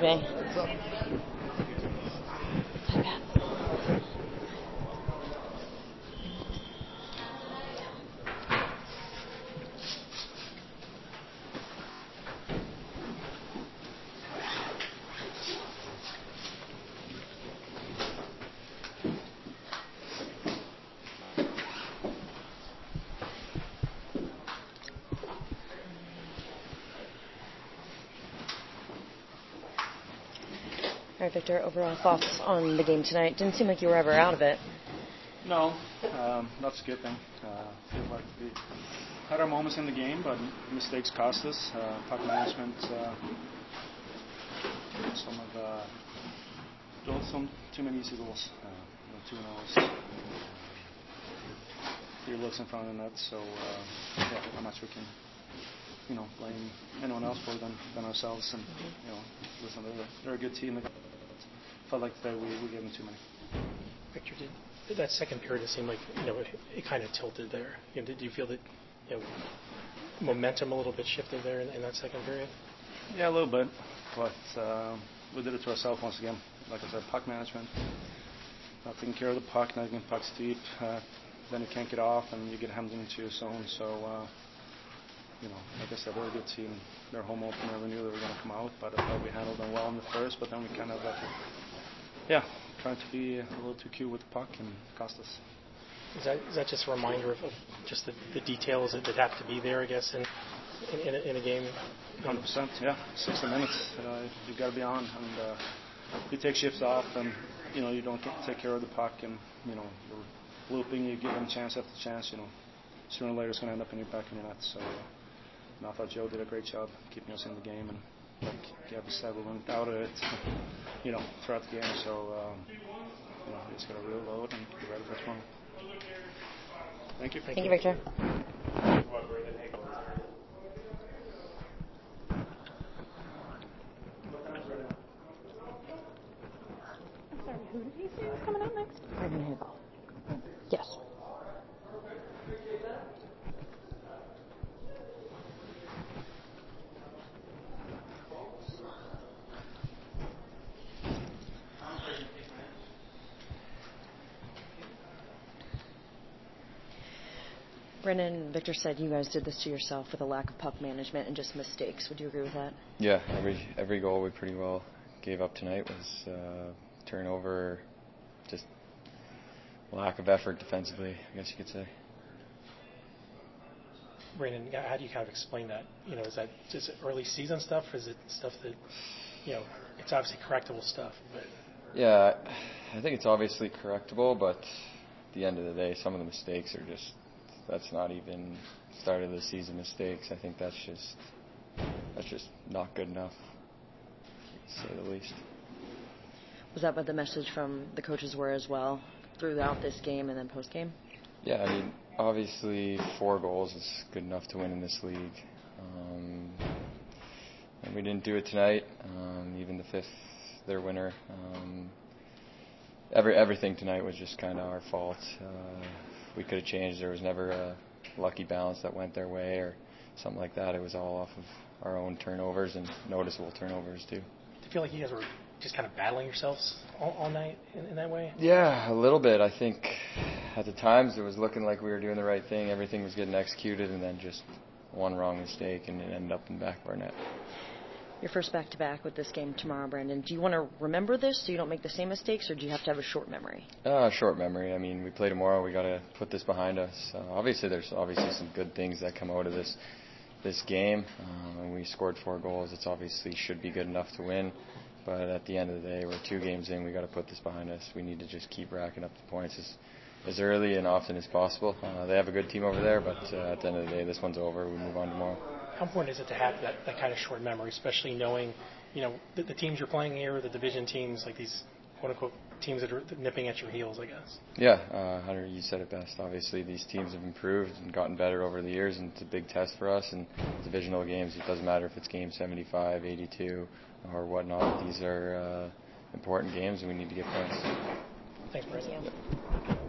Vem. All right, Victor, overall thoughts on the game tonight? Didn't seem like you were ever out of it. No, um, not skipping. Uh, feel like we had our moments in the game, but mistakes cost us. Uh, puck management, uh, some of uh, don't some too many easy goals. Uh, two O's. Three looks in front of the net, so uh, yeah, how much we can you know, blame anyone else for than, than ourselves. And you know, listen, they're, they're a good team felt like today we, we gave them too many. Victor, did that second period it seemed like you know it, it kind of tilted there? You know, did you feel that you know momentum a little bit shifted there in, in that second period? Yeah, a little bit, but uh, we did it to ourselves once again. Like I said, puck management, not taking care of the puck, not getting pucks deep. Uh, then you can't get off, and you get hemmed into your zone. So. Uh, you know, like I said, they're a good team. Their home opener, we knew they were going to come out, but I thought we handled them well in the first. But then we kind of uh, yeah, trying to be a little too cute with the puck and cost us. Is that is that just a reminder of, of just the, the details that, that have to be there, I guess, in in, in, a, in a game? Hundred percent, yeah. Sixty minutes, uh, you've got to be on, and uh, you take shifts off, and you know you don't get, take care of the puck, and you know you're looping, you give them chance after chance. You know, sooner or later it's going to end up in your back of your net. So, uh, and I thought Joe did a great job keeping us in the game, and like Gabby said, we went out of it, you know, throughout the game. So, um, you know, he's got a real load and be ready for tomorrow. Thank you. Thank, Thank you, Victor. I'm sorry, Who did he say was coming out next? Brandon Hagel. Brandon, Victor said you guys did this to yourself with a lack of puck management and just mistakes. Would you agree with that? Yeah, every every goal we pretty well gave up tonight was uh, turnover, just lack of effort defensively. I guess you could say. Brandon, how do you kind of explain that? You know, is that just early season stuff, or is it stuff that, you know, it's obviously correctable stuff? But yeah, I think it's obviously correctable, but at the end of the day, some of the mistakes are just that's not even start of the season mistakes. I think that's just that's just not good enough, to say the least. Was that what the message from the coaches were as well throughout this game and then post game? Yeah, I mean, obviously four goals is good enough to win in this league. Um, and we didn't do it tonight. Um, even the fifth, their winner. Um, every everything tonight was just kind of our fault. Uh, we could have changed. There was never a lucky balance that went their way or something like that. It was all off of our own turnovers and noticeable turnovers too. Do you feel like you guys were just kind of battling yourselves all, all night in, in, that way? Yeah, a little bit. I think at the times it was looking like we were doing the right thing. Everything was getting executed, and then just one wrong mistake, and it ended up in the back of our net your first back to back with this game tomorrow, Brandon. Do you want to remember this so you don't make the same mistakes, or do you have to have a short memory? Uh, short memory. I mean, we play tomorrow. We got to put this behind us. Uh, obviously, there's obviously some good things that come out of this this game. And we scored four goals. It's obviously should be good enough to win. But at the end of the day, we're two games in. We got to put this behind us. We need to just keep racking up the points as as early and often as possible. Uh, they have a good team over there, but uh, at the end of the day, this one's over. We move on tomorrow how important is it to have that, that kind of short memory, especially knowing, you know, the, the teams you're playing here, the division teams, like these quote unquote teams that are nipping at your heels, I guess. Yeah, uh, Hunter, you said it best. Obviously, these teams have improved and gotten better over the years, and it's a big test for us. And divisional games, it doesn't matter if it's game 75, 82, or whatnot. These are uh, important games, and we need to get points. Thanks, President.